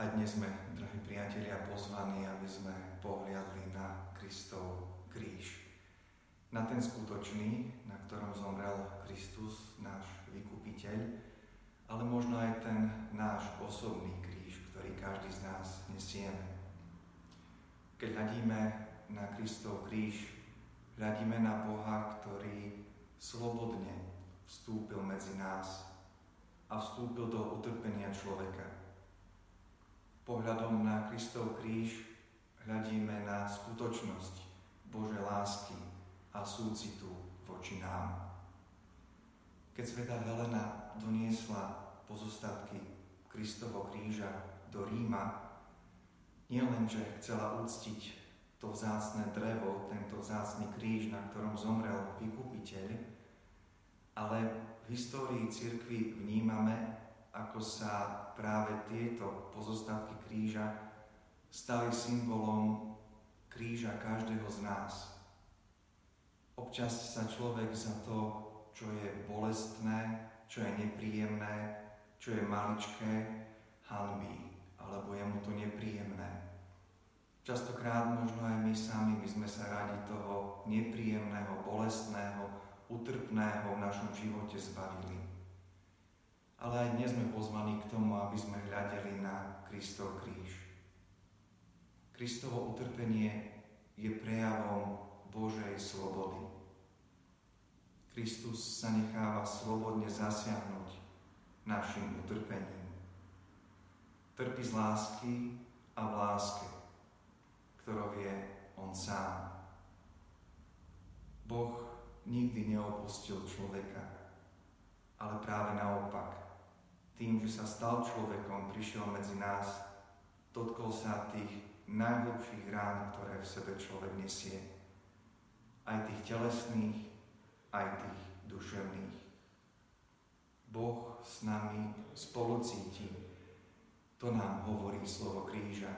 A dnes sme, drahí priatelia, pozvaní, aby sme pohliadli na Kristov kríž. Na ten skutočný, na ktorom zomrel Kristus, náš vykupiteľ, ale možno aj ten náš osobný kríž, ktorý každý z nás nesieme. Keď hľadíme na Kristov kríž, hľadíme na Boha, ktorý slobodne vstúpil medzi nás a vstúpil do utrpenia človeka pohľadom na Kristov kríž hľadíme na skutočnosť Božej lásky a súcitu voči nám. Keď sveta Helena doniesla pozostatky Kristovo kríža do Ríma, nielen, že chcela uctiť to vzácne drevo, tento vzácny kríž, na ktorom zomrel vykupiteľ, ale v histórii cirkvi vnímame ako sa práve tieto pozostatky kríža stali symbolom kríža každého z nás. Občas sa človek za to, čo je bolestné, čo je nepríjemné, čo je maličké, hanbí, alebo je mu to nepríjemné. Častokrát možno aj my sami by sme sa radi toho nepríjemného, bolestného, utrpného v našom živote zbavili ale aj dnes sme pozvaní k tomu, aby sme hľadeli na Kristov kríž. Kristovo utrpenie je prejavom Božej slobody. Kristus sa necháva slobodne zasiahnuť našim utrpením. Trpí z lásky a v láske, ktorou je On sám. Boh nikdy neopustil človeka, ale práve naopak tým, že sa stal človekom, prišiel medzi nás, dotkol sa tých najhlbších rán, ktoré v sebe človek nesie. Aj tých telesných, aj tých duševných. Boh s nami spolu cíti. To nám hovorí slovo kríža.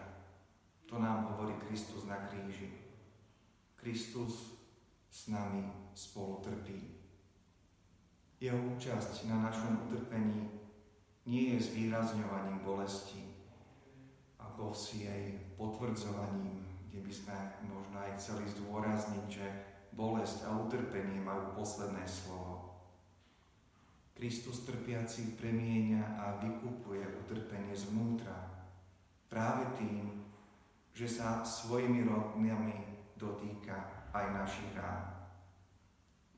To nám hovorí Kristus na kríži. Kristus s nami spolu trpí. Jeho účasť na našom utrpení nie je zvýrazňovaním bolesti, ako si jej potvrdzovaním, kde by sme možno aj chceli zdôrazniť, že bolesť a utrpenie majú posledné slovo. Kristus trpiaci premieňa a vykupuje utrpenie zvnútra práve tým, že sa svojimi rodnými dotýka aj našich rán.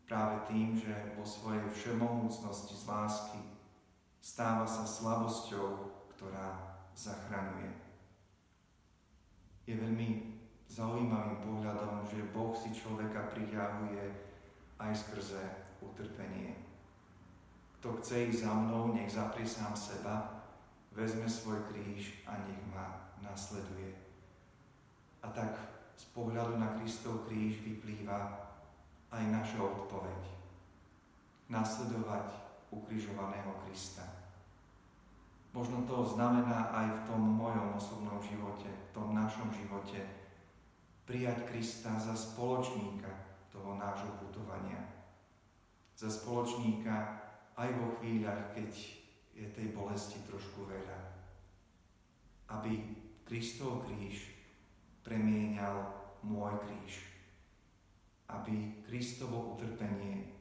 Práve tým, že vo svojej všemohúcnosti z lásky stáva sa slabosťou, ktorá zachraňuje. Je veľmi zaujímavým pohľadom, že Boh si človeka priťahuje aj skrze utrpenie. Kto chce ísť za mnou, nech zaprie sám seba, vezme svoj kríž a nech ma nasleduje. A tak z pohľadu na Kristov kríž vyplýva aj naša odpoveď. Nasledovať ukrižovaného Krista. Možno to znamená aj v tom mojom osobnom živote, v tom našom živote, prijať Krista za spoločníka toho nášho putovania. Za spoločníka aj vo chvíľach, keď je tej bolesti trošku veľa. Aby Kristov kríž premienial môj kríž. Aby Kristovo utrpenie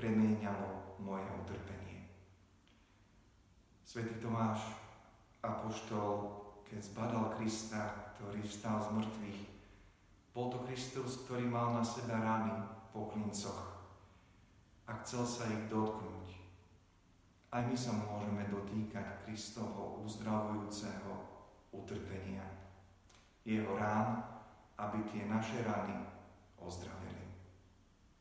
premienialo moje utrpenie. Svetý Tomáš, apoštol, keď zbadal Krista, ktorý vstal z mŕtvych, bol to Kristus, ktorý mal na seba rany po klincoch a chcel sa ich dotknúť. Aj my sa môžeme dotýkať Kristovho uzdravujúceho utrpenia. Jeho rán, aby tie naše rany ozdravili.